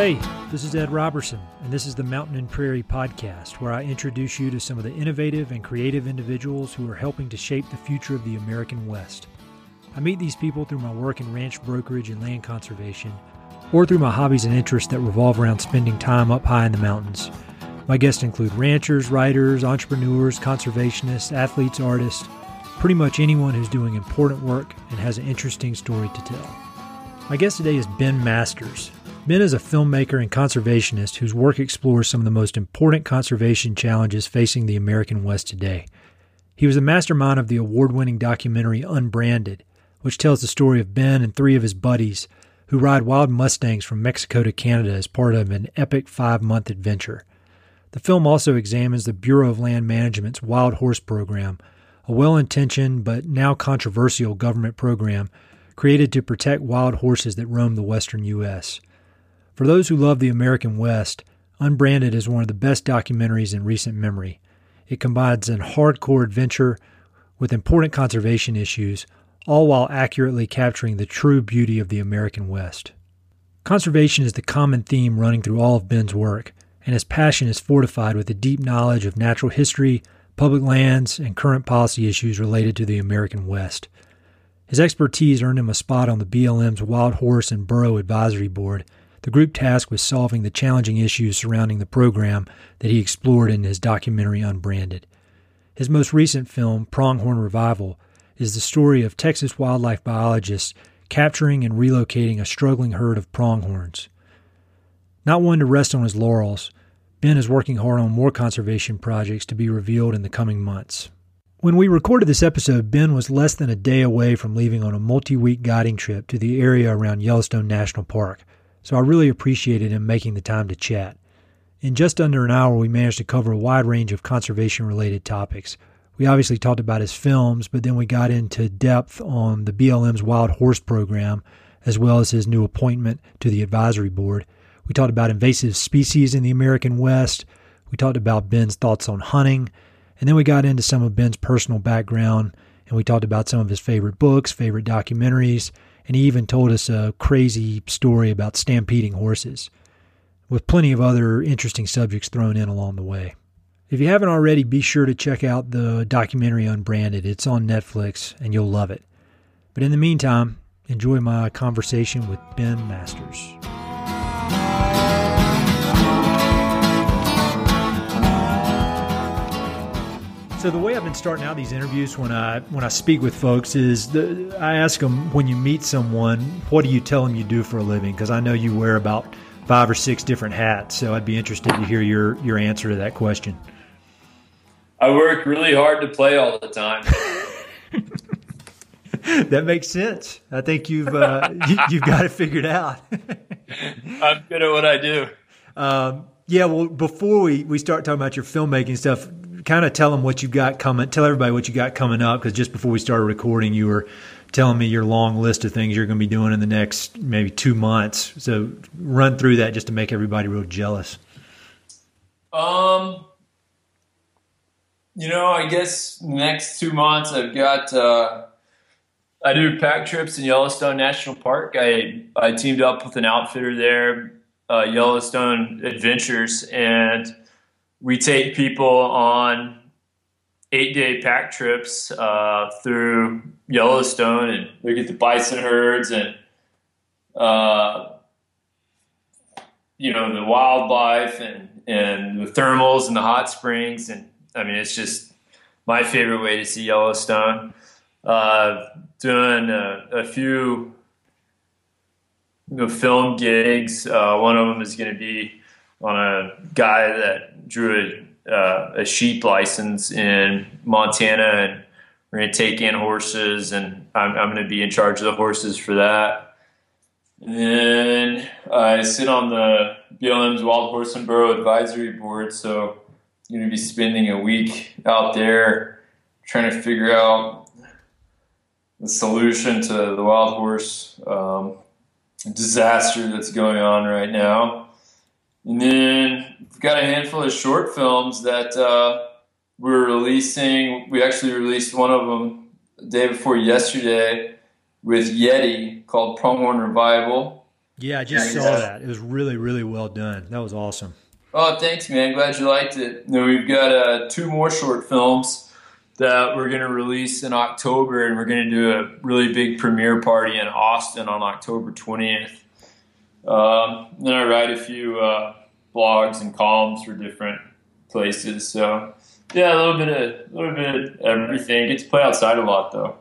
Hey, this is Ed Roberson, and this is the Mountain and Prairie Podcast, where I introduce you to some of the innovative and creative individuals who are helping to shape the future of the American West. I meet these people through my work in ranch brokerage and land conservation, or through my hobbies and interests that revolve around spending time up high in the mountains. My guests include ranchers, writers, entrepreneurs, conservationists, athletes, artists, pretty much anyone who's doing important work and has an interesting story to tell. My guest today is Ben Masters. Ben is a filmmaker and conservationist whose work explores some of the most important conservation challenges facing the American West today. He was the mastermind of the award winning documentary Unbranded, which tells the story of Ben and three of his buddies who ride wild Mustangs from Mexico to Canada as part of an epic five month adventure. The film also examines the Bureau of Land Management's Wild Horse Program, a well intentioned but now controversial government program created to protect wild horses that roam the western U.S. For those who love the American West, Unbranded is one of the best documentaries in recent memory. It combines an hardcore adventure with important conservation issues, all while accurately capturing the true beauty of the American West. Conservation is the common theme running through all of Ben's work, and his passion is fortified with a deep knowledge of natural history, public lands, and current policy issues related to the American West. His expertise earned him a spot on the BLM's Wild Horse and Burro Advisory Board the group tasked with solving the challenging issues surrounding the program that he explored in his documentary Unbranded. His most recent film, Pronghorn Revival, is the story of Texas wildlife biologists capturing and relocating a struggling herd of pronghorns. Not one to rest on his laurels, Ben is working hard on more conservation projects to be revealed in the coming months. When we recorded this episode, Ben was less than a day away from leaving on a multi week guiding trip to the area around Yellowstone National Park so I really appreciated him making the time to chat. In just under an hour, we managed to cover a wide range of conservation related topics. We obviously talked about his films, but then we got into depth on the BLM's Wild Horse program, as well as his new appointment to the advisory board. We talked about invasive species in the American West. We talked about Ben's thoughts on hunting. And then we got into some of Ben's personal background, and we talked about some of his favorite books, favorite documentaries, and he even told us a crazy story about stampeding horses, with plenty of other interesting subjects thrown in along the way. If you haven't already, be sure to check out the documentary Unbranded. It's on Netflix, and you'll love it. But in the meantime, enjoy my conversation with Ben Masters. So the way I've been starting out these interviews when I when I speak with folks is the, I ask them when you meet someone, what do you tell them you do for a living? Because I know you wear about five or six different hats, so I'd be interested to hear your your answer to that question. I work really hard to play all the time. that makes sense. I think you've uh, you, have got it figured out. I'm good at what I do. Um, yeah. Well, before we, we start talking about your filmmaking stuff, kind of tell them what you've got coming. Tell everybody what you got coming up because just before we started recording, you were telling me your long list of things you're going to be doing in the next maybe two months. So run through that just to make everybody real jealous. Um, you know, I guess next two months I've got. Uh, I do pack trips in Yellowstone National Park. I I teamed up with an outfitter there, uh, Yellowstone Adventures, and we take people on eight day pack trips uh, through Yellowstone and look at the bison herds and uh, you know the wildlife and and the thermals and the hot springs and I mean it's just my favorite way to see Yellowstone. Uh, doing a, a few you know, film gigs. Uh, one of them is going to be on a guy that drew a, uh, a sheep license in Montana, and we're going to take in horses, and I'm, I'm going to be in charge of the horses for that. And then I sit on the BLM's Wild Horse and Burro Advisory Board, so I'm going to be spending a week out there trying to figure out the solution to the wild horse um, disaster that's going on right now. And then we've got a handful of short films that uh, we're releasing. We actually released one of them the day before yesterday with Yeti called Pronghorn Revival. Yeah, I just yeah, saw that. It was really, really well done. That was awesome. Oh, thanks, man. Glad you liked it. You know, we've got uh, two more short films that we're going to release in October, and we're going to do a really big premiere party in Austin on October 20th. Um, then I write a few uh, blogs and columns for different places. So yeah, a little bit of a little bit of everything. Get to play outside a lot though.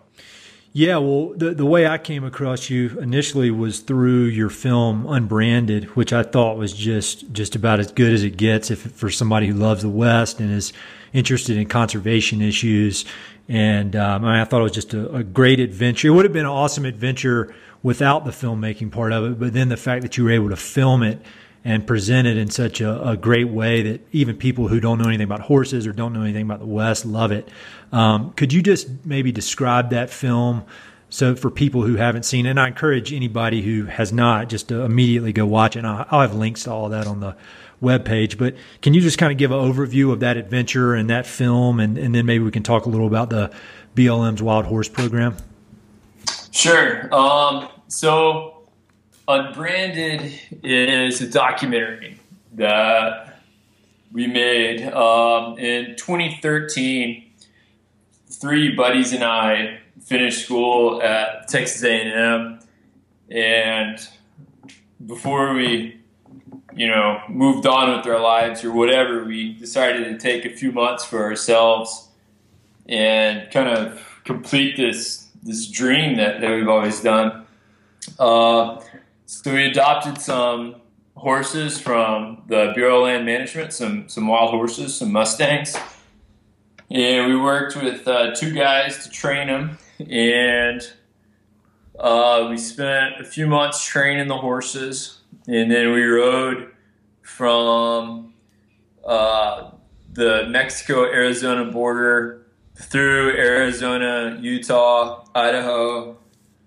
Yeah, well, the the way I came across you initially was through your film Unbranded, which I thought was just just about as good as it gets if for somebody who loves the West and is interested in conservation issues. And um, I, thought it was just a, a great adventure. It would have been an awesome adventure without the filmmaking part of it, but then the fact that you were able to film it and presented in such a, a, great way that even people who don't know anything about horses or don't know anything about the West love it. Um, could you just maybe describe that film? So for people who haven't seen it, and I encourage anybody who has not just to immediately go watch it. And I'll, I'll have links to all that on the webpage. But can you just kind of give an overview of that adventure and that film, and, and then maybe we can talk a little about the BLM's Wild Horse Program? Sure. Um, so Unbranded is a documentary that we made um, in 2013. Three buddies and I finished school at Texas A&M, and before we, you know, moved on with our lives or whatever, we decided to take a few months for ourselves and kind of complete this this dream that, that we've always done. Uh, so we adopted some horses from the Bureau of Land Management, some some wild horses, some Mustangs, and we worked with uh, two guys to train them, and uh, we spent a few months training the horses, and then we rode from uh, the Mexico Arizona border through Arizona, Utah, Idaho,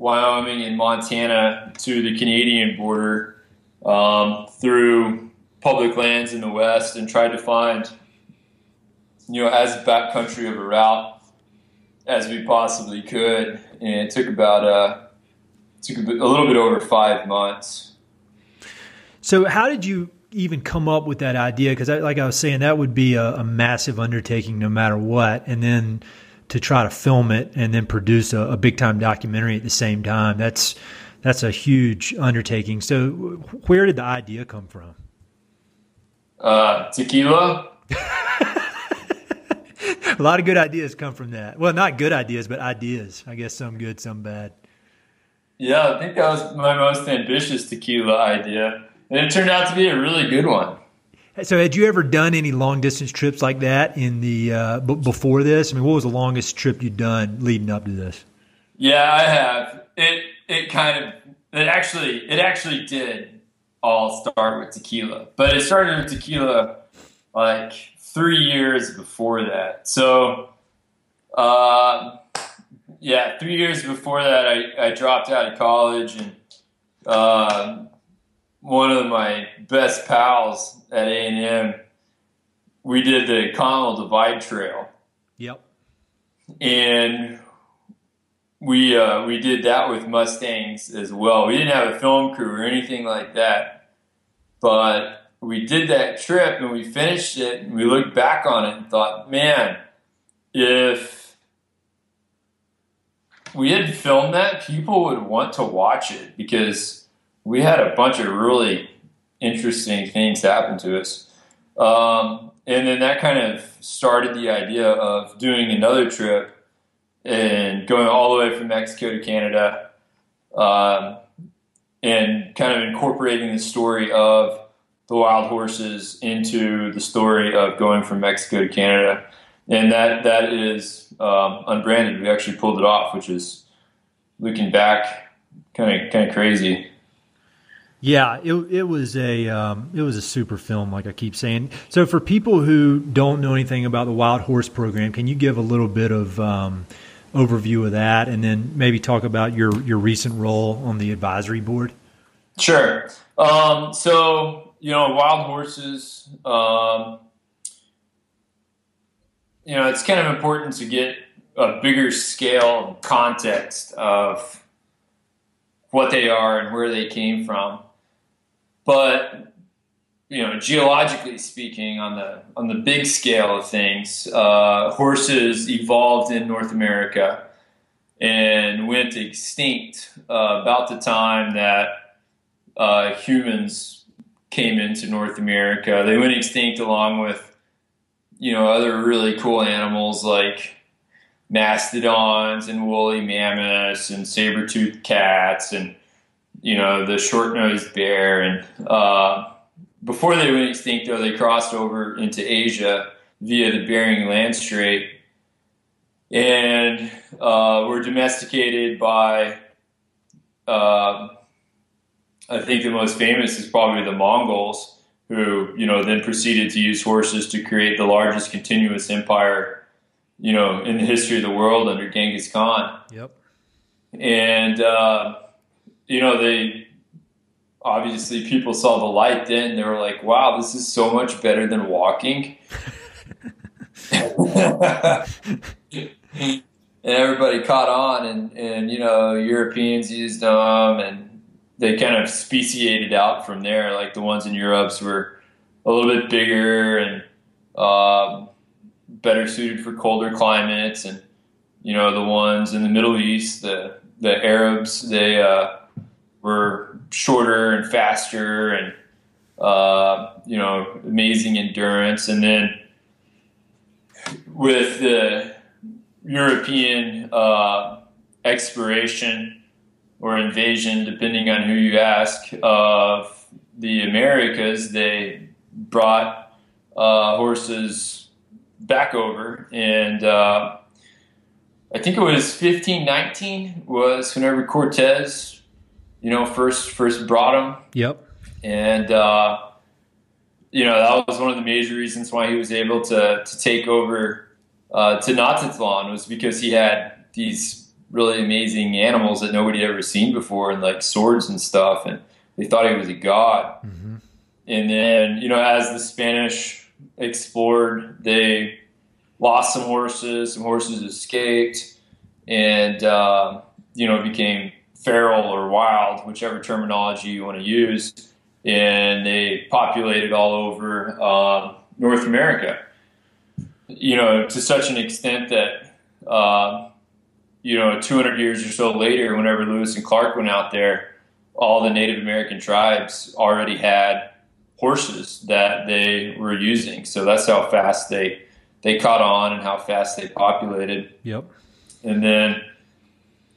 Wyoming and Montana to the Canadian border um, through public lands in the west and tried to find, you know, as backcountry of a route as we possibly could. And it took about uh, took a, bit, a little bit over five months. So, how did you even come up with that idea? Because, like I was saying, that would be a, a massive undertaking, no matter what. And then to try to film it and then produce a, a big time documentary at the same time. That's that's a huge undertaking. So, where did the idea come from? Uh, tequila. a lot of good ideas come from that. Well, not good ideas, but ideas. I guess some good, some bad. Yeah, I think that was my most ambitious tequila idea, and it turned out to be a really good one. So, had you ever done any long distance trips like that in the uh, b- before this? I mean, what was the longest trip you'd done leading up to this? Yeah, I have. It it kind of it actually it actually did all start with tequila, but it started with tequila like three years before that. So, uh, yeah, three years before that, I, I dropped out of college and. Uh, one of my best pals at A and M, we did the Continental Divide Trail. Yep. And we uh, we did that with Mustangs as well. We didn't have a film crew or anything like that, but we did that trip and we finished it and we looked back on it and thought, man, if we had filmed that, people would want to watch it because we had a bunch of really interesting things happen to us. Um, and then that kind of started the idea of doing another trip and going all the way from Mexico to Canada um, and kind of incorporating the story of the wild horses into the story of going from Mexico to Canada. And that that is um, unbranded. We actually pulled it off, which is looking back kind of kind of crazy. Yeah, it it was a um, it was a super film, like I keep saying. So, for people who don't know anything about the Wild Horse Program, can you give a little bit of um, overview of that, and then maybe talk about your your recent role on the advisory board? Sure. Um, so, you know, wild horses. Um, you know, it's kind of important to get a bigger scale context of what they are and where they came from. But you know, geologically speaking, on the on the big scale of things, uh, horses evolved in North America and went extinct uh, about the time that uh, humans came into North America. They went extinct along with you know other really cool animals like mastodons and woolly mammoths and saber-toothed cats and you know the short-nosed bear and uh, before they went extinct though they crossed over into asia via the bering land strait and uh, were domesticated by uh, i think the most famous is probably the mongols who you know then proceeded to use horses to create the largest continuous empire you know, in the history of the world under Genghis Khan. Yep. And uh, you know, they obviously people saw the light then. They were like, "Wow, this is so much better than walking." and everybody caught on, and and you know, Europeans used them, and they kind of speciated out from there. Like the ones in Europe's were a little bit bigger and. Um, better suited for colder climates, and you know the ones in the Middle East, the the Arabs, they uh, were shorter and faster, and uh, you know amazing endurance, and then with the European uh, exploration or invasion, depending on who you ask, of the Americas, they brought uh, horses back over, and uh, I think it was 1519 was whenever Cortez, you know, first first brought him. Yep. And uh, you know that was one of the major reasons why he was able to to take over uh, Tenochtitlan was because he had these really amazing animals that nobody had ever seen before, and like swords and stuff, and they thought he was a god. Mm-hmm. And then you know, as the Spanish explored. They lost some horses. Some horses escaped, and uh, you know became feral or wild, whichever terminology you want to use. And they populated all over uh, North America. You know, to such an extent that uh, you know, 200 years or so later, whenever Lewis and Clark went out there, all the Native American tribes already had horses that they were using. So that's how fast they they caught on and how fast they populated. Yep. And then,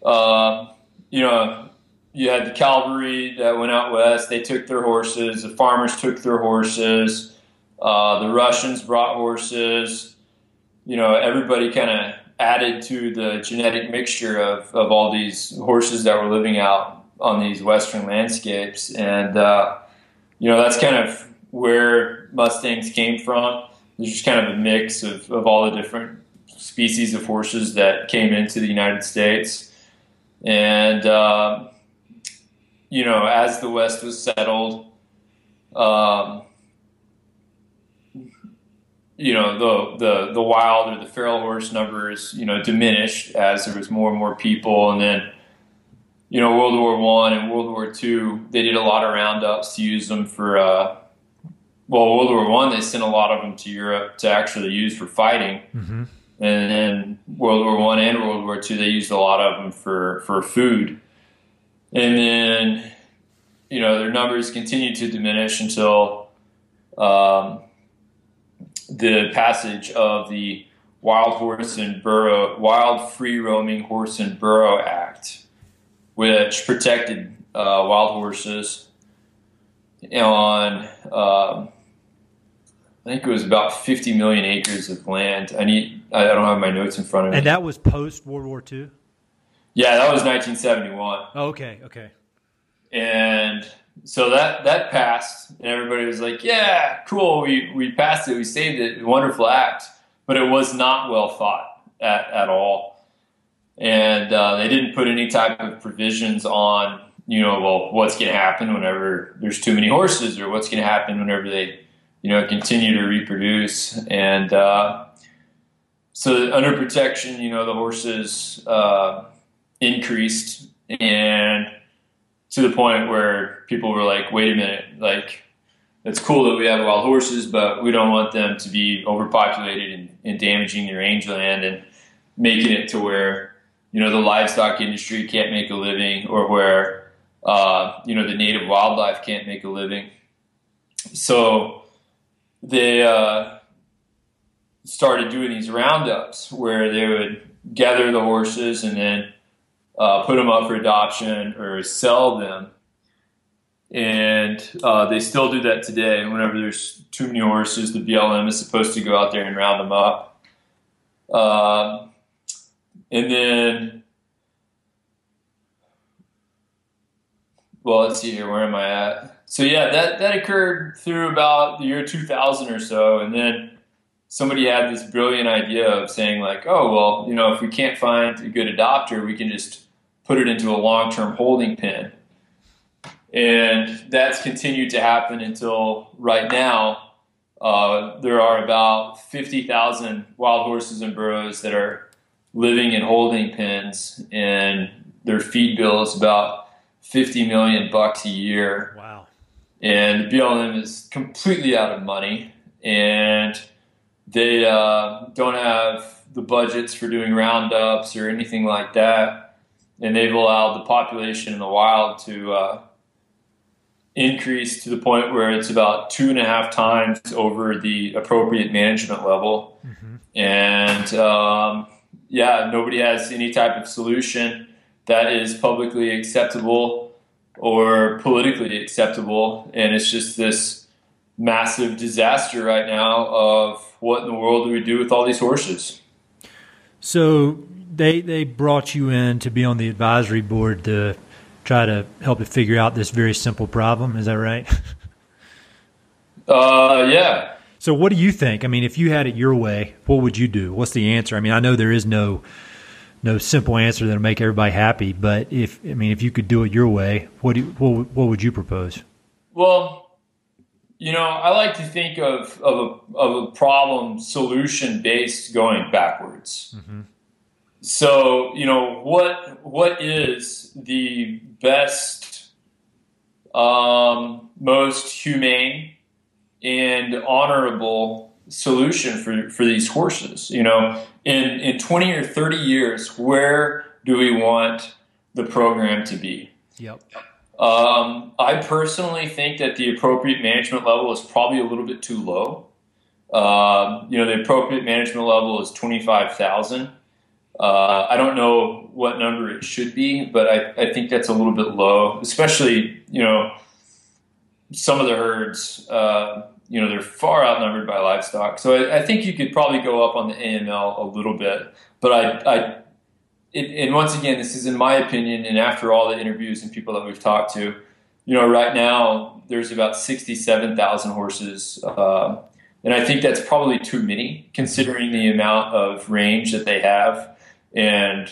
uh, you know, you had the cavalry that went out west. They took their horses. The farmers took their horses. Uh, the Russians brought horses. You know, everybody kind of added to the genetic mixture of, of all these horses that were living out on these western landscapes. And, uh, you know, that's kind of where Mustangs came from. There's just kind of a mix of, of all the different species of horses that came into the United States. And, uh, you know, as the West was settled, um, you know, the, the, the wild or the feral horse numbers, you know, diminished as there was more and more people. And then, you know, World War One and World War Two, they did a lot of roundups to use them for. Uh, well, World War One, they sent a lot of them to Europe to actually use for fighting, mm-hmm. And then World War One and World War Two, they used a lot of them for for food, and then you know their numbers continued to diminish until um, the passage of the Wild Horse and Burro Wild Free Roaming Horse and Burro Act which protected uh, wild horses on um, I think it was about 50 million acres of land. I need I don't have my notes in front of me. And that was post World War II. Yeah, that was 1971. Oh, okay, okay. And so that that passed, and everybody was like, "Yeah, cool, we we passed it, we saved it, wonderful act." But it was not well thought at at all and uh, they didn't put any type of provisions on you know well what's going to happen whenever there's too many horses or what's going to happen whenever they you know continue to reproduce and uh, so under protection you know the horses uh, increased and to the point where people were like, wait a minute, like it's cool that we have wild horses, but we don't want them to be overpopulated and, and damaging the rangeland and making it to where you know the livestock industry can't make a living or where uh, you know the native wildlife can't make a living. So they uh, started doing these roundups where they would gather the horses and then uh, put them up for adoption or sell them. And uh, they still do that today. Whenever there's too many horses, the BLM is supposed to go out there and round them up. Uh, and then, well, let's see here. Where am I at? So yeah, that that occurred through about the year 2000 or so, and then somebody had this brilliant idea of saying like, oh well, you know, if we can't find a good adopter, we can just put it into a long-term holding pen. And that's continued to happen until right now. Uh, there are about 50,000 wild horses and burros that are living in holding pens, and their feed bill is about 50 million bucks a year. Wow. And BLM is completely out of money, and they uh, don't have the budgets for doing roundups or anything like that and they've allowed the population in the wild to uh, increase to the point where it's about two and a half times over the appropriate management level. Mm-hmm. And um, yeah, nobody has any type of solution that is publicly acceptable or politically acceptable. And it's just this massive disaster right now of what in the world do we do with all these horses? So they they brought you in to be on the advisory board to try to help to figure out this very simple problem. Is that right? uh, yeah. So, what do you think? I mean, if you had it your way, what would you do? What's the answer? I mean, I know there is no no simple answer that'll make everybody happy, but if I mean, if you could do it your way, what do you, what, what would you propose? Well, you know, I like to think of of a, of a problem solution based going backwards. Mm-hmm. So, you know, what what is the best, um, most humane and honorable solution for, for these horses? You know, in, in 20 or 30 years, where do we want the program to be? Yep. Um, I personally think that the appropriate management level is probably a little bit too low. Uh, you know, the appropriate management level is 25,000. Uh, I don't know what number it should be, but I, I, think that's a little bit low, especially, you know, some of the herds, uh, you know, they're far outnumbered by livestock. So I, I, think you could probably go up on the AML a little bit. But I, I it, and once again, this is in my opinion, and after all the interviews and people that we've talked to, you know, right now there's about 67,000 horses. Uh, and I think that's probably too many considering the amount of range that they have and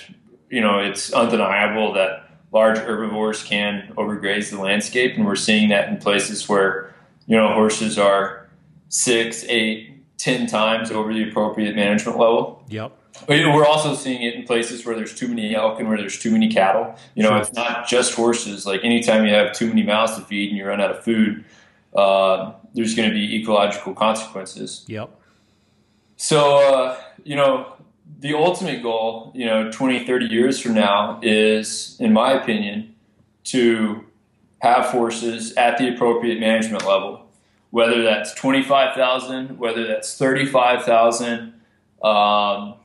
you know it's undeniable that large herbivores can overgraze the landscape, and we're seeing that in places where you know horses are six, eight, ten times over the appropriate management level. Yep. We're also seeing it in places where there's too many elk and where there's too many cattle. You know, sure. it's not just horses. Like anytime you have too many mouths to feed and you run out of food, uh, there's going to be ecological consequences. Yep. So, uh, you know, the ultimate goal, you know, 20, 30 years from now is, in my opinion, to have horses at the appropriate management level, whether that's 25,000, whether that's 35,000. Um,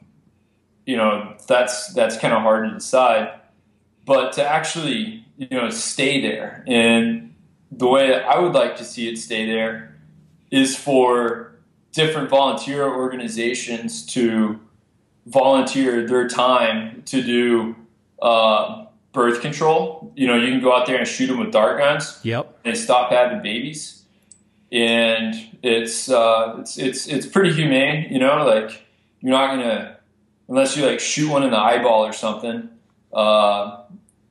you know, that's, that's kind of hard to decide, but to actually, you know, stay there. And the way I would like to see it stay there is for different volunteer organizations to volunteer their time to do uh, birth control. You know, you can go out there and shoot them with dart guns. Yep. And stop having babies. And it's uh, it's it's it's pretty humane. You know, like you're not gonna unless you like shoot one in the eyeball or something. Uh,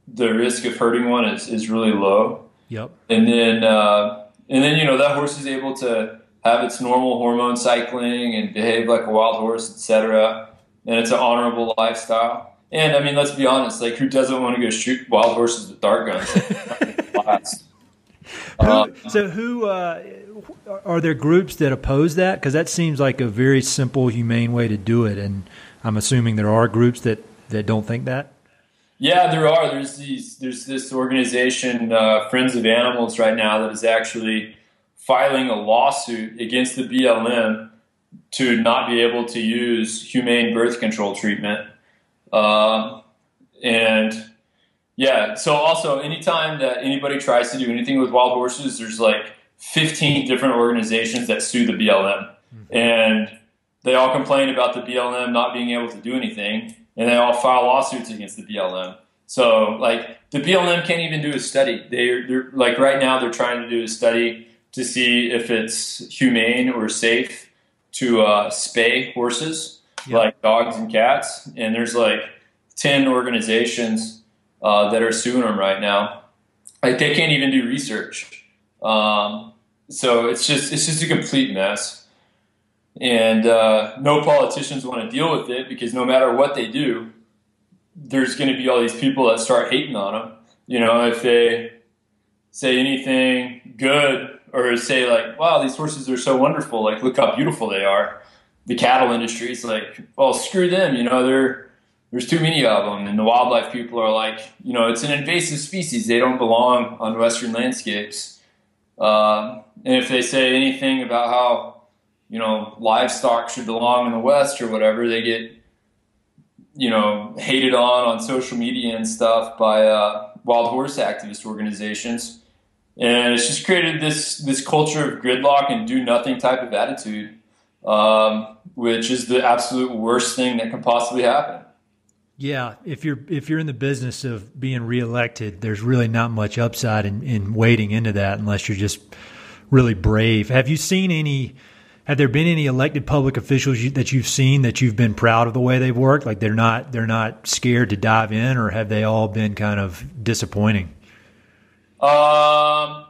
the risk of hurting one is, is really low. Yep. And then uh, and then you know that horse is able to have its normal hormone cycling and behave like a wild horse, etc and it's an honorable lifestyle. And I mean, let's be honest. Like, who doesn't want to go shoot wild horses with dart guns? who, uh, so, who uh, are there groups that oppose that? Because that seems like a very simple, humane way to do it. And I'm assuming there are groups that that don't think that. Yeah, there are. There's these. There's this organization, uh, Friends of Animals, right now that is actually filing a lawsuit against the BLM to not be able to use humane birth control treatment. Uh, and yeah, so also anytime that anybody tries to do anything with wild horses, there's like 15 different organizations that sue the BLM, mm-hmm. and they all complain about the BLM not being able to do anything and they all file lawsuits against the BLM. So like the BLM can't even do a study. They're, they're like right now they're trying to do a study to see if it's humane or safe to uh, spay horses yep. like dogs and cats. And there's like ten organizations uh, that are suing them right now. Like they can't even do research. Um, so it's just it's just a complete mess and uh, no politicians want to deal with it because no matter what they do, there's going to be all these people that start hating on them. You know, if they say anything good or say like, "Wow, these horses are so wonderful! Like, look how beautiful they are." The cattle industry is like, "Well, screw them!" You know, there's too many of them, and the wildlife people are like, you know, it's an invasive species; they don't belong on Western landscapes. Uh, and if they say anything about how you know, livestock should belong in the West or whatever, they get, you know, hated on on social media and stuff by uh, wild horse activist organizations. And it's just created this this culture of gridlock and do nothing type of attitude, um, which is the absolute worst thing that can possibly happen. Yeah, if you're if you're in the business of being reelected, there's really not much upside in, in wading into that unless you're just really brave. Have you seen any? Have there been any elected public officials you, that you've seen that you've been proud of the way they've worked? Like they're not they're not scared to dive in, or have they all been kind of disappointing? Um,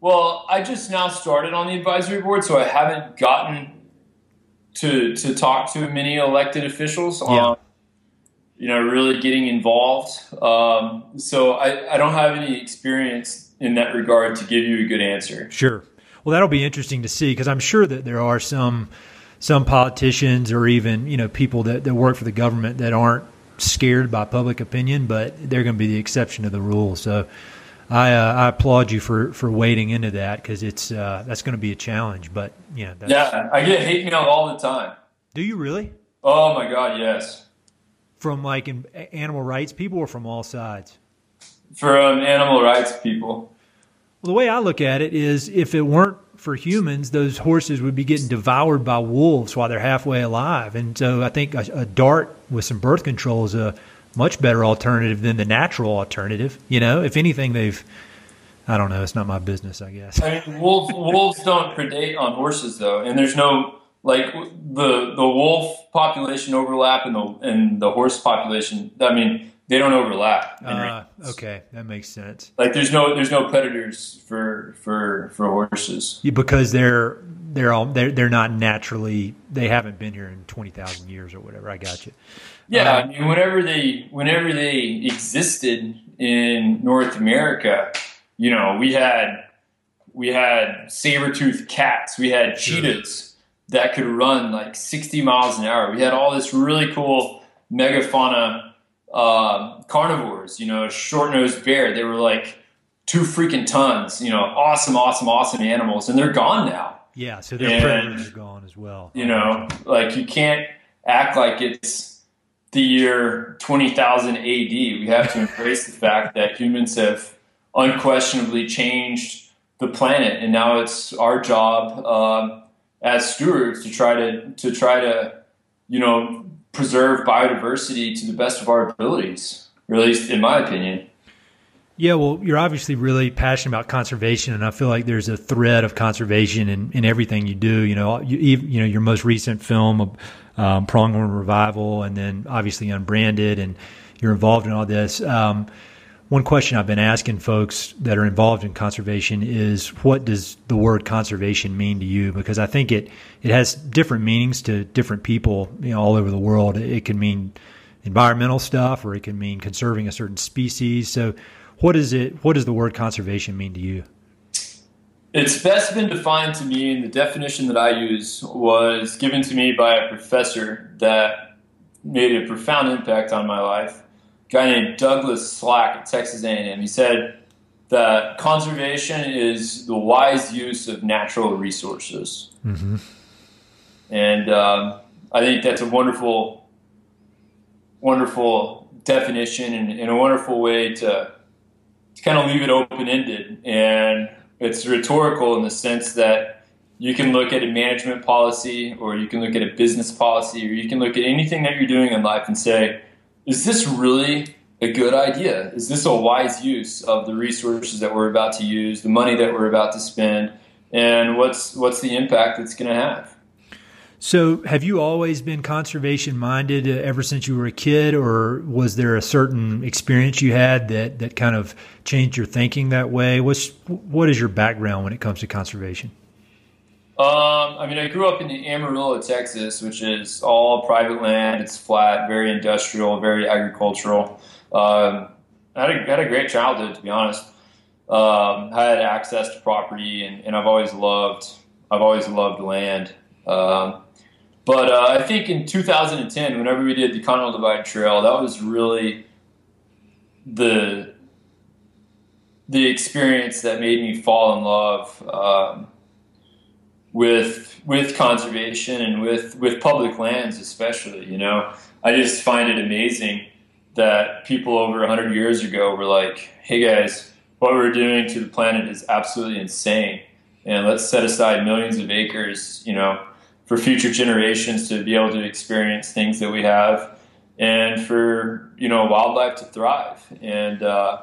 well, I just now started on the advisory board, so I haven't gotten to to talk to many elected officials on yeah. you know really getting involved. Um, so I, I don't have any experience in that regard to give you a good answer. Sure. Well, that'll be interesting to see because I'm sure that there are some some politicians or even you know people that, that work for the government that aren't scared by public opinion, but they're going to be the exception to the rule. So I, uh, I applaud you for, for wading into that because it's uh, that's going to be a challenge. But yeah, yeah, I get hate mail all the time. Do you really? Oh my god, yes. From like animal rights people or from all sides? From animal rights people. Well, the way I look at it is if it weren't for humans, those horses would be getting devoured by wolves while they're halfway alive. And so I think a, a dart with some birth control is a much better alternative than the natural alternative. You know, if anything, they've I don't know. It's not my business, I guess. I mean, wolves wolves don't predate on horses though, and there's no like the the wolf population overlap and the and the horse population. I mean, they don't overlap. Uh, okay, that makes sense. Like there's no there's no predators for for for horses yeah, because they're they're all they're they're not naturally they haven't been here in twenty thousand years or whatever. I got you. Yeah, uh, I mean whenever they whenever they existed in North America, you know we had we had saber tooth cats, we had cheetahs that could run like sixty miles an hour. We had all this really cool megafauna uh, carnivores, you know, short nosed bear. They were like two freaking tons, you know, awesome, awesome, awesome animals, and they're gone now. Yeah, so their predators are gone as well. You know, like you can't act like it's the year 20,000 AD. We have to embrace the fact that humans have unquestionably changed the planet, and now it's our job uh, as stewards to try to to try to you know preserve biodiversity to the best of our abilities, or at least in my opinion. Yeah, well, you're obviously really passionate about conservation, and I feel like there's a thread of conservation in, in everything you do. You know, you, you know your most recent film, um, Pronghorn Revival, and then obviously Unbranded, and you're involved in all this. Um, one question I've been asking folks that are involved in conservation is what does the word conservation mean to you? Because I think it, it has different meanings to different people you know, all over the world. It can mean environmental stuff, or it can mean conserving a certain species. So, what is it? What does the word conservation mean to you? It's best been defined to me, and the definition that I use was given to me by a professor that made a profound impact on my life. Guy named Douglas Slack at Texas A&M. He said that conservation is the wise use of natural resources, mm-hmm. and um, I think that's a wonderful, wonderful definition and, and a wonderful way to, to kind of leave it open ended and it's rhetorical in the sense that you can look at a management policy or you can look at a business policy or you can look at anything that you're doing in life and say, is this really a good idea? Is this a wise use of the resources that we're about to use, the money that we're about to spend, and what's what's the impact it's going to have? So, have you always been conservation minded uh, ever since you were a kid, or was there a certain experience you had that, that kind of changed your thinking that way? What's what is your background when it comes to conservation? Um, I mean, I grew up in Amarillo, Texas, which is all private land. It's flat, very industrial, very agricultural. Um, I had a, had a great childhood, to be honest. Um, I had access to property, and, and I've always loved I've always loved land. Um, but uh, I think in 2010, whenever we did the Continental Divide Trail, that was really the the experience that made me fall in love um, with with conservation and with with public lands, especially. You know, I just find it amazing that people over 100 years ago were like, "Hey guys, what we're doing to the planet is absolutely insane, and let's set aside millions of acres." You know for future generations to be able to experience things that we have and for you know wildlife to thrive and uh,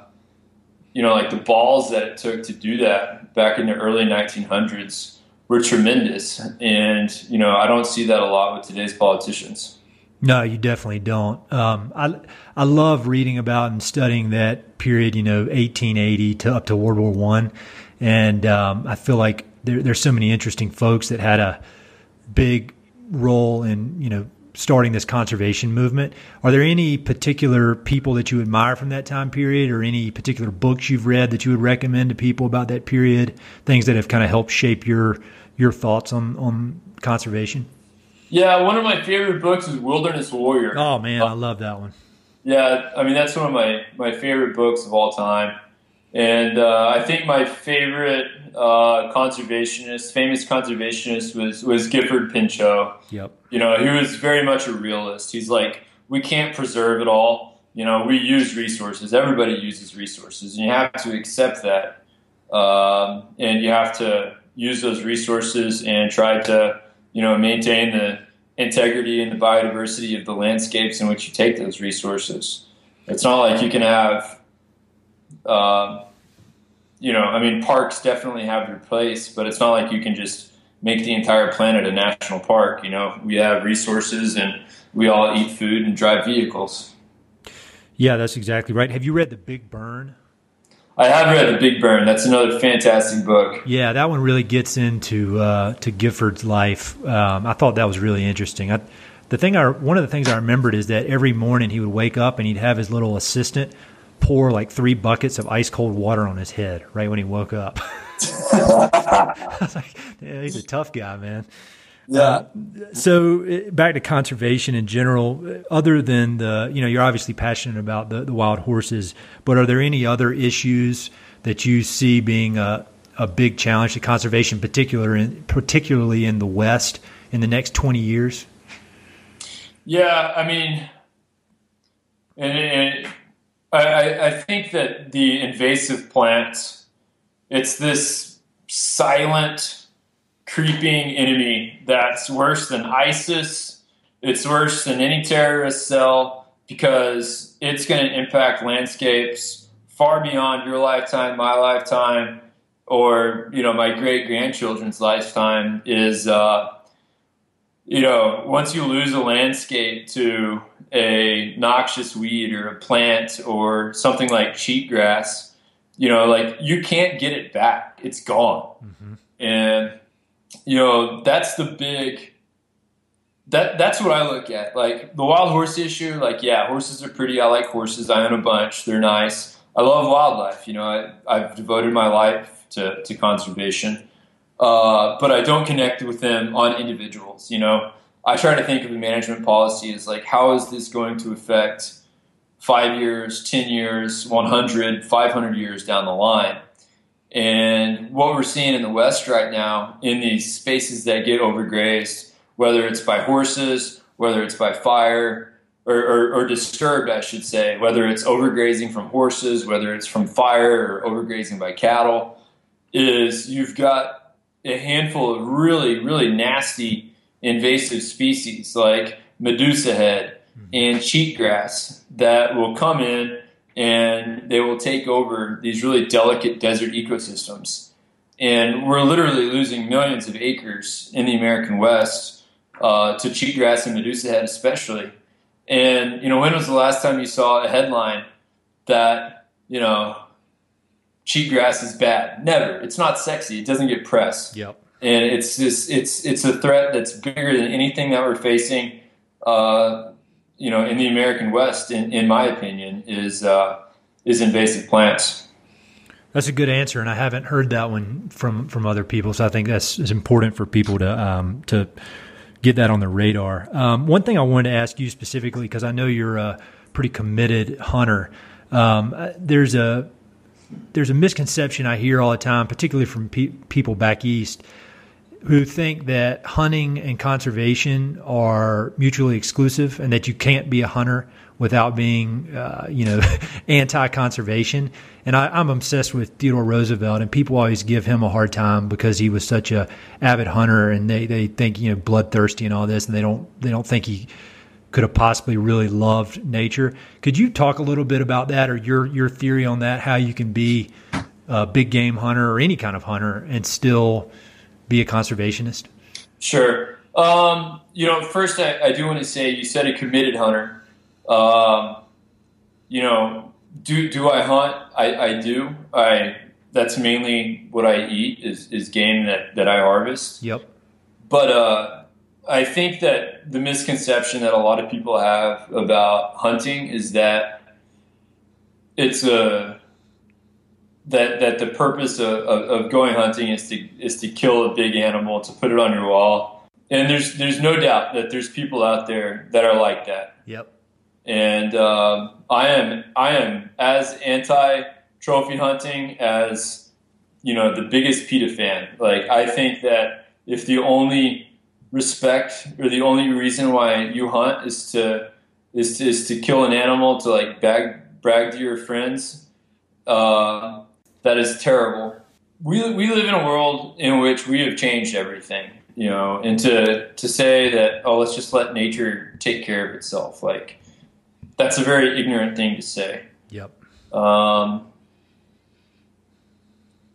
you know like the balls that it took to do that back in the early 1900s were tremendous and you know i don't see that a lot with today's politicians no you definitely don't um, I, I love reading about and studying that period you know 1880 to up to world war one and um, i feel like there, there's so many interesting folks that had a big role in you know starting this conservation movement. Are there any particular people that you admire from that time period, or any particular books you've read that you would recommend to people about that period? Things that have kind of helped shape your your thoughts on on conservation. Yeah, one of my favorite books is Wilderness Warrior. Oh man, I love that one. Yeah, I mean that's one of my my favorite books of all time. And uh, I think my favorite uh, conservationist, famous conservationist, was was Gifford Pinchot. Yep. You know, he was very much a realist. He's like, we can't preserve it all. You know, we use resources. Everybody uses resources, and you have to accept that. Um, and you have to use those resources and try to, you know, maintain the integrity and the biodiversity of the landscapes in which you take those resources. It's not like you can have um, you know, I mean, parks definitely have their place, but it's not like you can just make the entire planet a national park. You know, we have resources and we all eat food and drive vehicles. Yeah, that's exactly right. Have you read The Big Burn? I have read The Big Burn. That's another fantastic book. Yeah, that one really gets into uh, to Gifford's life. Um, I thought that was really interesting. I, the thing I one of the things I remembered is that every morning he would wake up and he'd have his little assistant pour like three buckets of ice cold water on his head right when he woke up. I was like, yeah, he's a tough guy, man. Yeah. Uh, so back to conservation in general, other than the, you know, you're obviously passionate about the, the wild horses, but are there any other issues that you see being a, a big challenge to conservation, particular in, particularly in the West in the next 20 years? Yeah, I mean, and, and I, I think that the invasive plants, it's this silent, creeping enemy that's worse than ISIS. It's worse than any terrorist cell because it's going to impact landscapes far beyond your lifetime, my lifetime, or you know my great grandchildren's lifetime. Is uh, you know once you lose a landscape to a noxious weed or a plant or something like cheatgrass, you know, like you can't get it back. It's gone. Mm-hmm. And, you know, that's the big, that that's what I look at. Like the wild horse issue, like yeah, horses are pretty. I like horses. I own a bunch. They're nice. I love wildlife. You know, I, I've devoted my life to, to conservation, uh, but I don't connect with them on individuals. You know, I try to think of the management policy as like, how is this going to affect five years, 10 years, 100, 500 years down the line? And what we're seeing in the West right now in these spaces that get overgrazed, whether it's by horses, whether it's by fire, or, or, or, disturbed, I should say, whether it's overgrazing from horses, whether it's from fire or overgrazing by cattle, is you've got a handful of really, really nasty invasive species like medusa head mm-hmm. and cheatgrass that will come in and they will take over these really delicate desert ecosystems. And we're literally losing millions of acres in the American West uh, to cheatgrass and medusa head, especially. And you know, when was the last time you saw a headline that you know cheatgrass is bad? Never. It's not sexy. It doesn't get press. Yep. And it's just it's it's a threat that's bigger than anything that we're facing. Uh, you know, in the American West, in, in my opinion, is uh, is invasive plants. That's a good answer, and I haven't heard that one from from other people. So I think that's is important for people to um, to get that on the radar. Um, one thing I wanted to ask you specifically, because I know you're a pretty committed hunter. Um, uh, there's a there's a misconception I hear all the time, particularly from pe- people back east, who think that hunting and conservation are mutually exclusive, and that you can't be a hunter without being, uh, you know, anti-conservation. And I, am obsessed with Theodore Roosevelt, and people always give him a hard time because he was such a avid hunter, and they, they think you know bloodthirsty and all this, and they don't they don't think he could have possibly really loved nature. Could you talk a little bit about that, or your your theory on that? How you can be a big game hunter or any kind of hunter and still be a conservationist? Sure. Um, you know, first I, I do want to say you said a committed hunter. Um, you know, do do I hunt? I, I do. I that's mainly what I eat is, is game that, that I harvest. Yep. But uh, I think that the misconception that a lot of people have about hunting is that it's a that that the purpose of, of, of, going hunting is to is to kill a big animal to put it on your wall. And there's there's no doubt that there's people out there that are like that. Yep and um, I am I am as anti trophy hunting as you know the biggest PETA fan. Like I think that if the only respect or the only reason why you hunt is to is to, is to kill an animal to like bag, brag to your friends, uh, that is terrible. We we live in a world in which we have changed everything. You know, and to to say that oh let's just let nature take care of itself like that's a very ignorant thing to say. Yep. Um,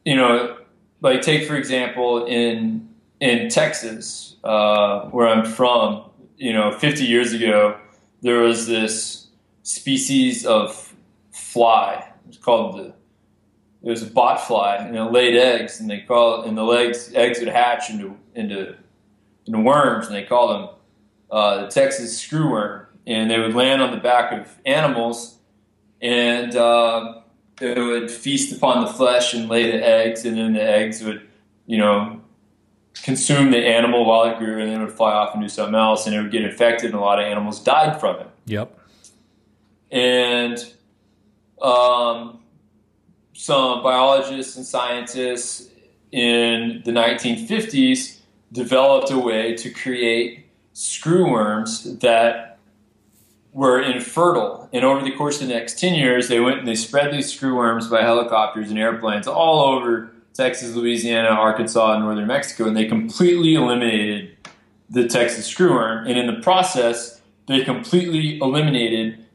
you know, like take for example in in Texas, uh, where I'm from. You know, 50 years ago, there was this species of fly. It's called the it was a bot fly, and it laid eggs, and they call it, and the legs eggs would hatch into into into worms, and they call them uh, the Texas screwworm and they would land on the back of animals, and uh, it would feast upon the flesh and lay the eggs, and then the eggs would, you know, consume the animal while it grew, and then it would fly off and do something else, and it would get infected, and a lot of animals died from it. Yep. And um, some biologists and scientists in the 1950s developed a way to create screwworms that were infertile. And over the course of the next 10 years, they went and they spread these screwworms by helicopters and airplanes all over Texas, Louisiana, Arkansas, and northern Mexico. And they completely eliminated the Texas screwworm. And in the process, they completely eliminated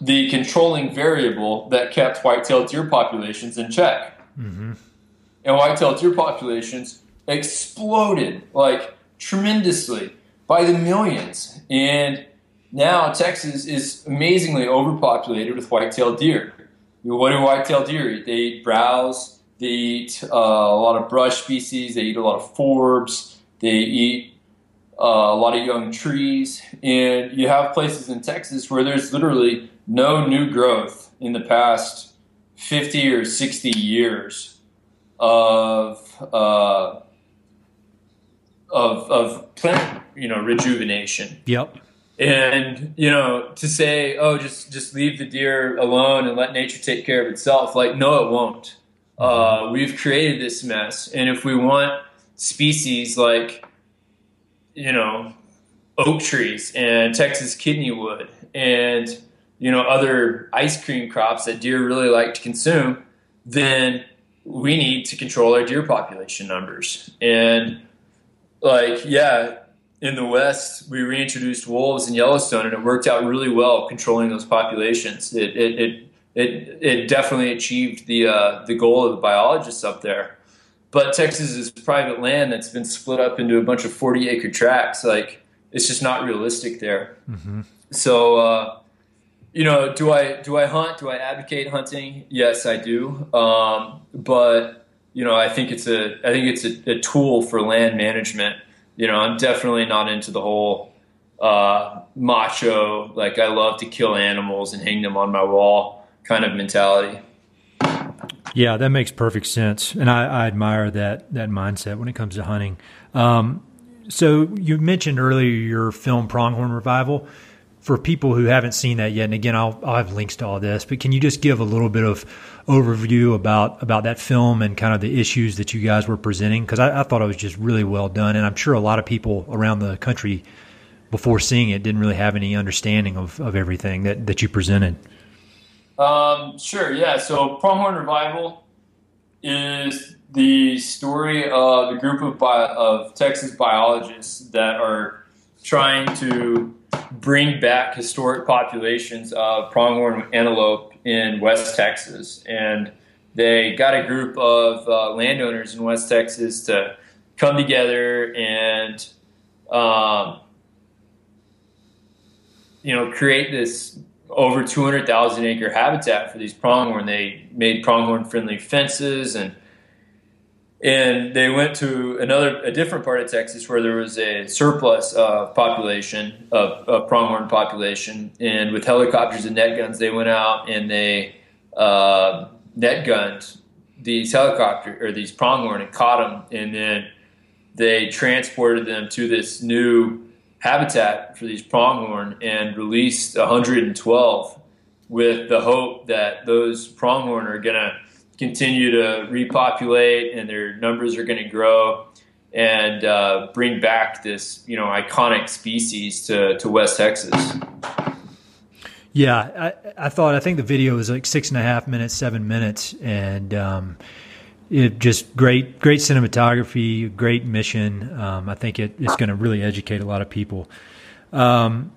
the controlling variable that kept white-tailed deer populations in check. Mm-hmm. And white-tailed deer populations exploded like tremendously by the millions. And now Texas is amazingly overpopulated with white-tailed deer. What do white-tailed deer eat? They eat browse. They eat uh, a lot of brush species. They eat a lot of forbs. They eat uh, a lot of young trees, and you have places in Texas where there's literally no new growth in the past 50 or 60 years of uh, of of plant you know rejuvenation. Yep. And you know to say oh just just leave the deer alone and let nature take care of itself like no it won't. Uh, we've created this mess, and if we want species like you know oak trees and Texas kidneywood and you know other ice cream crops that deer really like to consume, then we need to control our deer population numbers. And like yeah, in the West we reintroduced wolves in Yellowstone and it worked out really well controlling those populations. It it it it, it definitely achieved the uh, the goal of the biologists up there. But Texas is private land that's been split up into a bunch of 40 acre tracts. Like it's just not realistic there. Mm-hmm. So, uh, you know, do I do I hunt? Do I advocate hunting? Yes, I do. Um, but you know, I think it's a I think it's a, a, tool for land management. You know, I'm definitely not into the whole uh, macho like I love to kill animals and hang them on my wall kind of mentality. Yeah, that makes perfect sense, and I, I admire that that mindset when it comes to hunting. Um, so you mentioned earlier your film Pronghorn Revival. For people who haven't seen that yet, and again, I'll, I'll have links to all this, but can you just give a little bit of overview about about that film and kind of the issues that you guys were presenting? Because I, I thought it was just really well done, and I'm sure a lot of people around the country before seeing it didn't really have any understanding of, of everything that, that you presented. Um, sure, yeah. So Pronghorn Revival is the story of a group of, bio, of Texas biologists that are trying to bring back historic populations of pronghorn antelope in West Texas. And they got a group of uh, landowners in West Texas to come together and, um, you know, create this over 200,000 acre habitat for these pronghorn. They made pronghorn friendly fences and and they went to another a different part of Texas where there was a surplus of population of, of pronghorn population and with helicopters and net guns they went out and they uh, net gunned these helicopter or these pronghorn and caught them and then they transported them to this new habitat for these pronghorn and released 112 with the hope that those pronghorn are going to continue to repopulate and their numbers are going to grow and uh, bring back this you know iconic species to, to West Texas. Yeah, I, I thought I think the video was like six and a half minutes, seven minutes, and um, it just great, great cinematography, great mission. Um, I think it, it's going to really educate a lot of people. Um,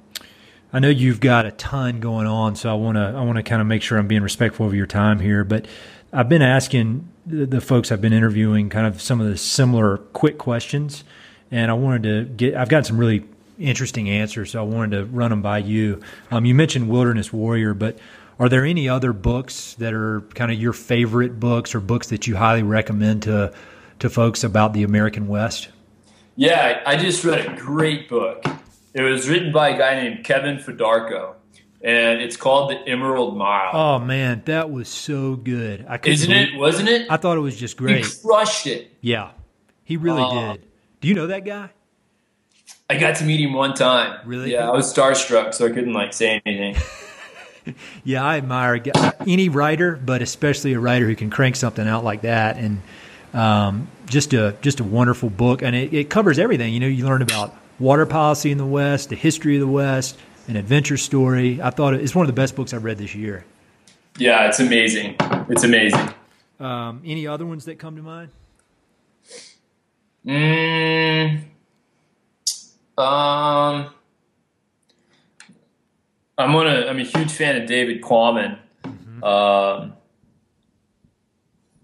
I know you've got a ton going on, so I want to I want to kind of make sure I'm being respectful of your time here. But I've been asking the, the folks I've been interviewing kind of some of the similar quick questions, and I wanted to get I've got some really interesting answers, so I wanted to run them by you. Um, you mentioned Wilderness Warrior, but are there any other books that are kind of your favorite books or books that you highly recommend to to folks about the American West? Yeah, I just read a great book. It was written by a guy named Kevin Fedarko, and it's called The Emerald Mile. Oh man, that was so good! I isn't believe, it? Wasn't it? I thought it was just great. He crushed it. Yeah, he really uh, did. Do you know that guy? I got to meet him one time. Really? Yeah, I was starstruck, so I couldn't like say anything. yeah, I admire any writer, but especially a writer who can crank something out like that. And um, just a just a wonderful book, and it, it, covers everything. You know, you learn about water policy in the West, the history of the West, an adventure story. I thought it's one of the best books I've read this year. Yeah, it's amazing. It's amazing. Um, any other ones that come to mind? Mm, um, I'm one of, I'm a huge fan of David Quammen. Mm-hmm. Um,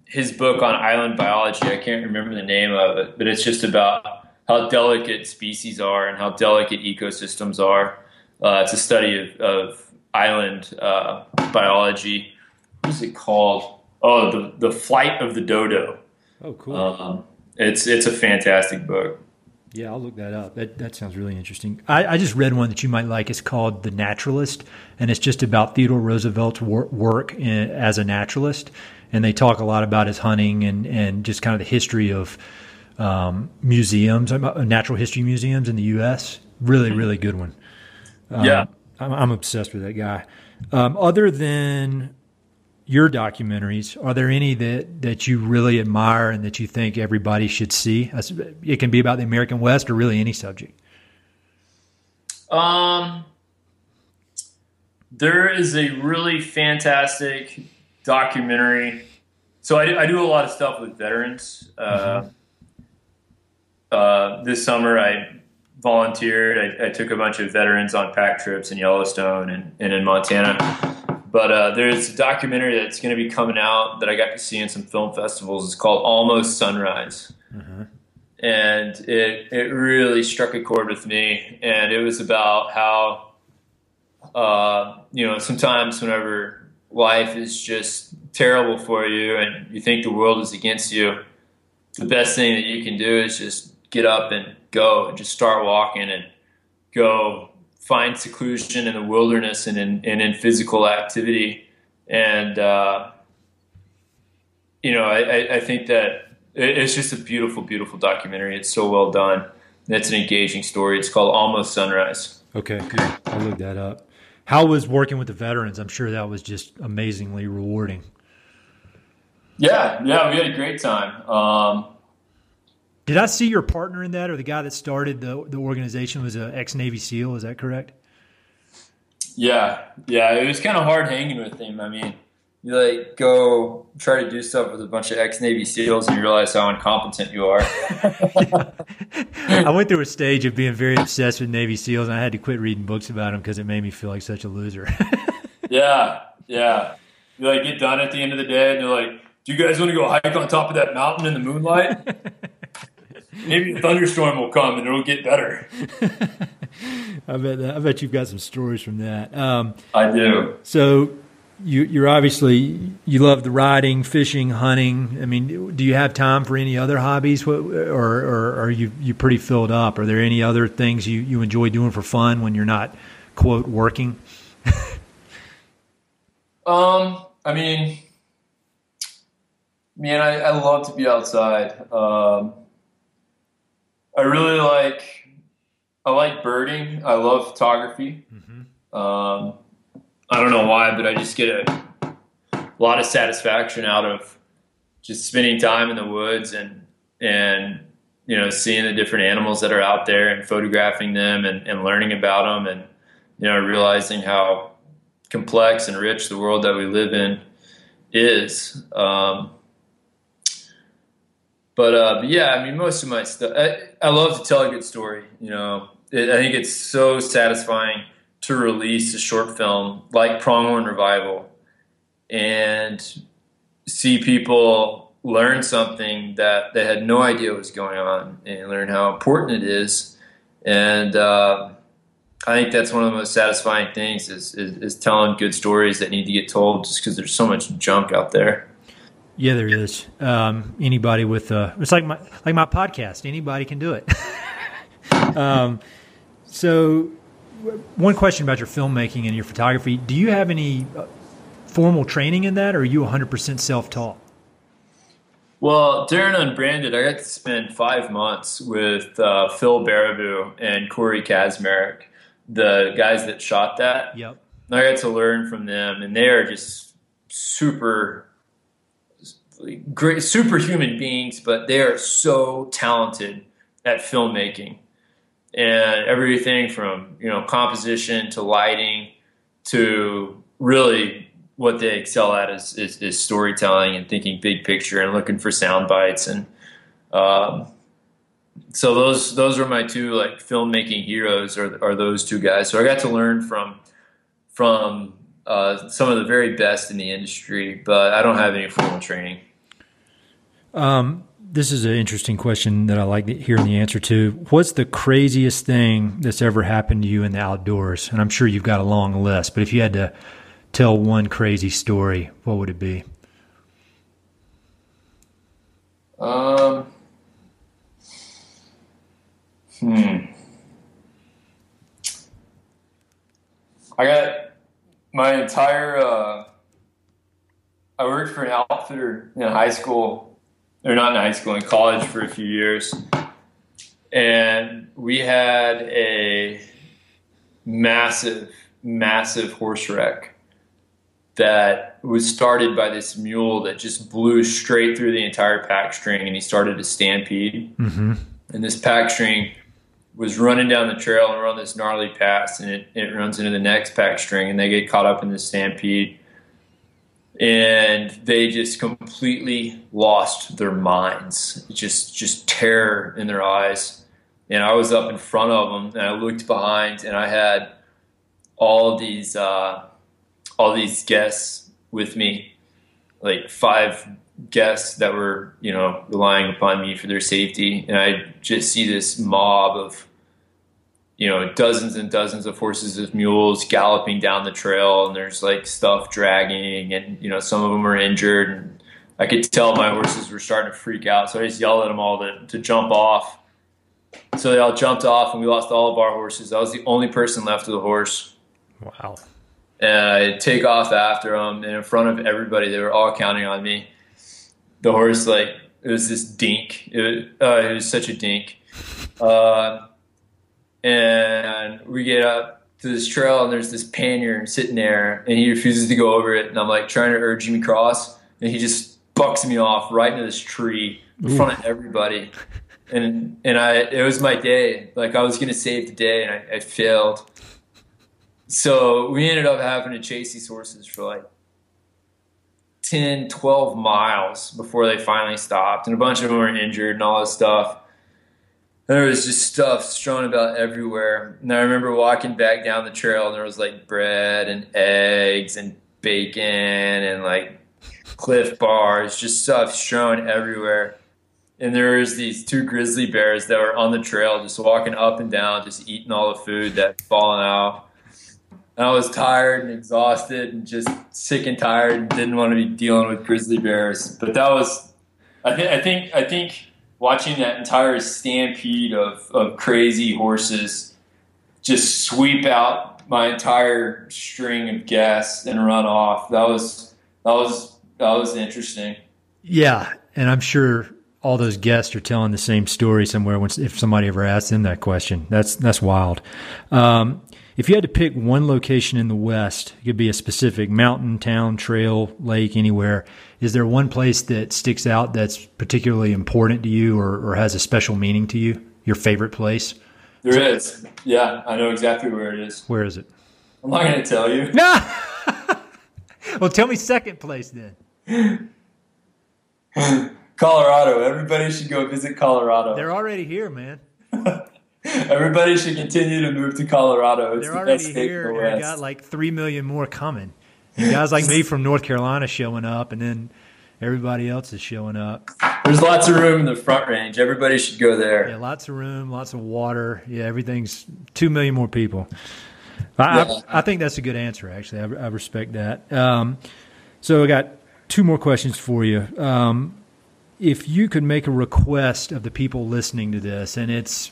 his book on island biology, I can't remember the name of it, but it's just about how delicate species are and how delicate ecosystems are. Uh, it's a study of, of island uh, biology. What is it called? Oh, the the flight of the dodo. Oh, cool. Um, it's it's a fantastic book. Yeah, I'll look that up. That that sounds really interesting. I, I, just read one that you might like. It's called The Naturalist, and it's just about Theodore Roosevelt's wor- work in, as a naturalist. And they talk a lot about his hunting and and just kind of the history of um, museums, uh, natural history museums in the U.S. Really, mm-hmm. really good one. Um, yeah, I'm, I'm, obsessed with that guy. Um, other than your documentaries, are there any that, that you really admire and that you think everybody should see? It can be about the American West or really any subject. Um, there is a really fantastic documentary. So I do, I do a lot of stuff with veterans. Uh, mm-hmm. uh, this summer, I volunteered. I, I, took a bunch of veterans on pack trips in Yellowstone and, and in Montana but uh, there's a documentary that's going to be coming out that I got to see in some film festivals. It's called Almost Sunrise. Mm-hmm. And it, it really struck a chord with me. And it was about how, uh, you know, sometimes whenever life is just terrible for you and you think the world is against you, the best thing that you can do is just get up and go and just start walking and go find seclusion in the wilderness and in, and in physical activity. And, uh, you know, I, I think that it's just a beautiful, beautiful documentary. It's so well done. It's an engaging story. It's called Almost Sunrise. Okay, good. I'll look that up. How was working with the veterans? I'm sure that was just amazingly rewarding. Yeah, yeah, we had a great time. Um, did I see your partner in that, or the guy that started the the organization was an ex Navy SEAL? Is that correct? Yeah, yeah. It was kind of hard hanging with him. I mean, you like go try to do stuff with a bunch of ex Navy SEALs, and you realize how incompetent you are. I went through a stage of being very obsessed with Navy SEAls, and I had to quit reading books about them because it made me feel like such a loser. yeah, yeah. You like get done at the end of the day, and you're like, "Do you guys want to go hike on top of that mountain in the moonlight?" Maybe a thunderstorm will come and it'll get better. I bet that, I bet you've got some stories from that. Um, I do. So you, you're obviously you love the riding, fishing, hunting. I mean, do you have time for any other hobbies, or, or are you you pretty filled up? Are there any other things you, you enjoy doing for fun when you're not quote working? um, I mean, man, I, I love to be outside. Um, I really like I like birding. I love photography. Mm-hmm. Um, I don't know why, but I just get a, a lot of satisfaction out of just spending time in the woods and and you know seeing the different animals that are out there and photographing them and, and learning about them and you know realizing how complex and rich the world that we live in is. Um, but, uh, but yeah, I mean, most of my stuff, I, I, love to tell a good story. You know, it, I think it's so satisfying to release a short film like Pronghorn Revival and see people learn something that they had no idea was going on and learn how important it is. And uh, I think that's one of the most satisfying things is, is, is telling good stories that need to get told just because there's so much junk out there. Yeah, there is. Um, anybody with uh, it's like my like my podcast. Anybody can do it. um, so, one question about your filmmaking and your photography: Do you have any uh, formal training in that, or are you 100 percent self taught? Well, Darren Unbranded, I got to spend five months with uh, Phil Baribeau and Corey Kaczmarek, the guys that shot that. Yep. I got to learn from them, and they are just super great superhuman beings, but they are so talented at filmmaking. And everything from you know composition to lighting to really what they excel at is, is, is storytelling and thinking big picture and looking for sound bites. And um, so those those are my two like filmmaking heroes are, are those two guys. So I got to learn from from uh, some of the very best in the industry but I don't have any formal training um, this is an interesting question that I like hearing the answer to. What's the craziest thing that's ever happened to you in the outdoors? And I'm sure you've got a long list, but if you had to tell one crazy story, what would it be? Um, Hmm. I got my entire. Uh, I worked for an outfitter in high school, or not in high school, in college for a few years, and we had a massive, massive horse wreck that was started by this mule that just blew straight through the entire pack string, and he started a stampede. Mm-hmm. And this pack string was running down the trail and on this gnarly pass and it, it runs into the next pack string and they get caught up in the stampede. And they just completely lost their minds. Just just terror in their eyes. And i was up in front of them and i looked behind and i had all these uh, all these guests with me like five guests that were, you know, relying upon me for their safety. And I just see this mob of, you know, dozens and dozens of horses with mules galloping down the trail, and there's like stuff dragging, and you know, some of them are injured. And I could tell my horses were starting to freak out, so I just yelled at them all to, to jump off. So they all jumped off, and we lost all of our horses. I was the only person left with a horse. Wow. And I take off after them, and in front of everybody, they were all counting on me the horse like it was this dink. It was, uh, it was such a dink. Uh, and we get up to this trail and there's this pannier sitting there and he refuses to go over it and I'm like trying to urge him across and he just bucks me off right into this tree in Ooh. front of everybody. And and I it was my day. Like I was gonna save the day and I, I failed. So we ended up having to chase these horses for like 10, 12 miles before they finally stopped. And a bunch of them were injured and all this stuff. And there was just stuff strewn about everywhere. And I remember walking back down the trail and there was like bread and eggs and bacon and like Clif Bars, just stuff strewn everywhere. And there was these two grizzly bears that were on the trail just walking up and down, just eating all the food that fallen out. And I was tired and exhausted and just sick and tired and didn't want to be dealing with grizzly bears. But that was, I, th- I think, I think watching that entire stampede of, of crazy horses just sweep out my entire string of guests and run off. That was that was that was interesting. Yeah, and I'm sure all those guests are telling the same story somewhere. If somebody ever asked them that question, that's that's wild. Um, if you had to pick one location in the West, it could be a specific mountain, town, trail, lake, anywhere. Is there one place that sticks out that's particularly important to you or, or has a special meaning to you? Your favorite place? There is. Yeah, I know exactly where it is. Where is it? I'm not going to tell you. No. well, tell me second place then. Colorado. Everybody should go visit Colorado. They're already here, man. Everybody should continue to move to Colorado. It's They're the already here. The and got like three million more coming. And guys like me from North Carolina showing up, and then everybody else is showing up. There's lots of room in the Front Range. Everybody should go there. Yeah, lots of room, lots of water. Yeah, everything's two million more people. I, yeah. I, I think that's a good answer. Actually, I, I respect that. Um, so I got two more questions for you. Um, if you could make a request of the people listening to this, and it's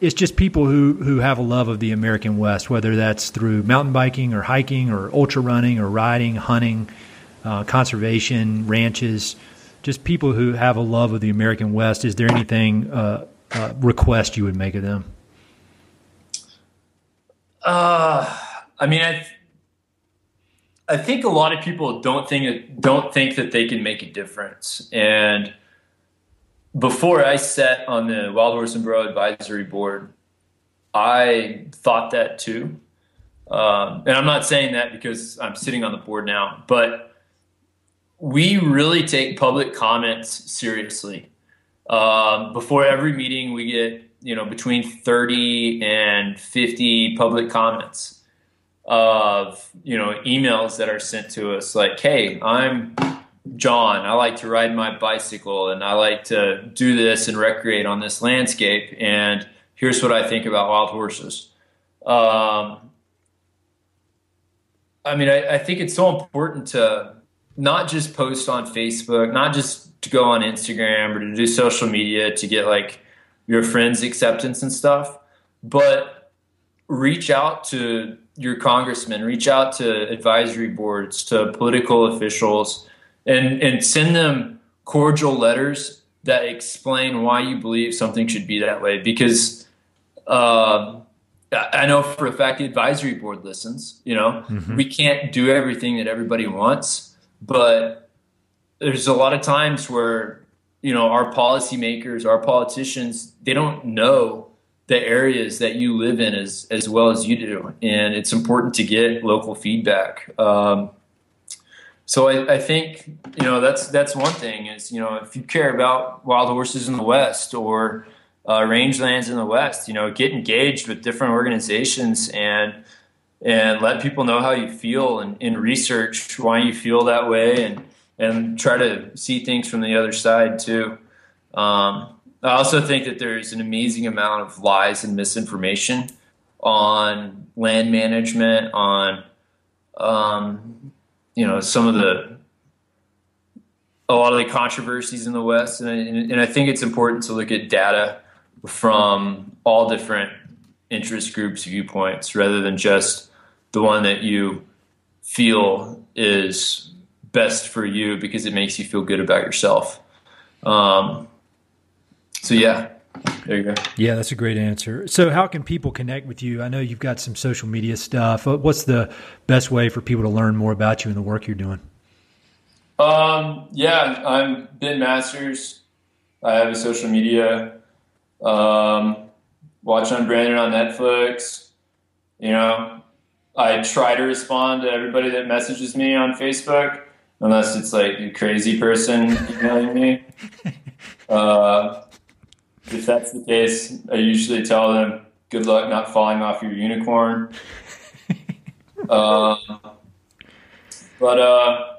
it's just people who, who have a love of the American West, whether that's through mountain biking or hiking or ultra running or riding, hunting, uh, conservation, ranches, just people who have a love of the American West. Is there anything uh, uh, request you would make of them? Uh, I mean, I, I think a lot of people don't think don't think that they can make a difference, and before I sat on the Wild Horse and Burro Advisory Board, I thought that too. Um, and I'm not saying that because I'm sitting on the board now, but we really take public comments seriously. Um, before every meeting, we get you know between 30 and 50 public comments of you know emails that are sent to us like, "Hey, I'm John. I like to ride my bicycle and I like to do this and recreate on this landscape. And here's what I think about wild horses. Um, I mean, I, I, think it's so important to not just post on Facebook, not just to go on Instagram or to do social media to get like your friends' acceptance and stuff. But reach out to your congressman, reach out to advisory boards, to political officials, and and send them cordial letters that explain why you believe something should be that way. Because uh, I know for a fact the advisory board listens. You know, mm-hmm. we can't do everything that everybody wants, but there's a lot of times where you know our policymakers, our politicians, they don't know the areas that you live in as as well as you do, and it's important to get local feedback. Um, so I, I, think you know that's that's one thing is you know if you care about wild horses in the West or uh, rangelands in the West. You know, get engaged with different organizations and and let people know how you feel and, and research why you feel that way and and try to see things from the other side too. Um, I also think that there's an amazing amount of lies and misinformation on land management, on um, you know some of the a lot of the controversies in the West, and, and, and I think it's important to look at data from all different interest groups viewpoints rather than just the one that you feel is best for you because it makes you feel good about yourself. Um, so yeah, there you go. Yeah, that's a great answer. So, how can people connect with you? I know you've got some social media stuff. What's the best way for people to learn more about you and the work you're doing? Um, yeah, I'm Ben Masters. I have a social media um, watch Unbranded on Netflix. You know, I try to respond to everybody that messages me on Facebook, unless it's like a crazy person emailing me. Uh, if that's the case, I usually tell them, "Good luck not falling off your unicorn." uh, but uh,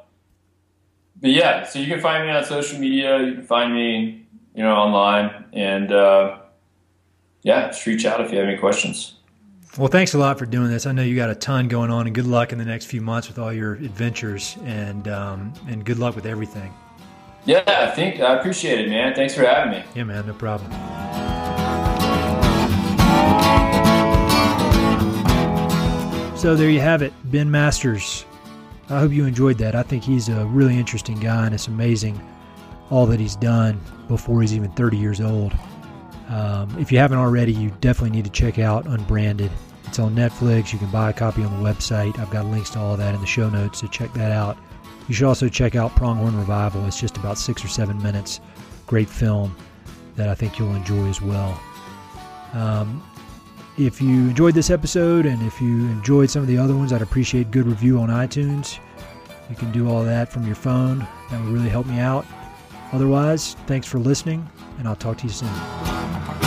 but yeah, so you can find me on social media. You can find me you know, online. And uh, yeah, just reach out if you have any questions. Well, thanks a lot for doing this. I know you got a ton going on, and good luck in the next few months with all your adventures, and um, and good luck with everything. Yeah, I think I appreciate it, man. Thanks for having me. Yeah, man, no problem. So there you have it, Ben Masters. I hope you enjoyed that. I think he's a really interesting guy, and it's amazing all that he's done before he's even 30 years old. Um, if you haven't already, you definitely need to check out Unbranded. It's on Netflix. You can buy a copy on the website. I've got links to all of that in the show notes, so check that out. You should also check out Pronghorn Revival. It's just about six or seven minutes. Great film that I think you'll enjoy as well. Um, if you enjoyed this episode and if you enjoyed some of the other ones, I'd appreciate good review on iTunes. You can do all that from your phone. That would really help me out. Otherwise, thanks for listening, and I'll talk to you soon.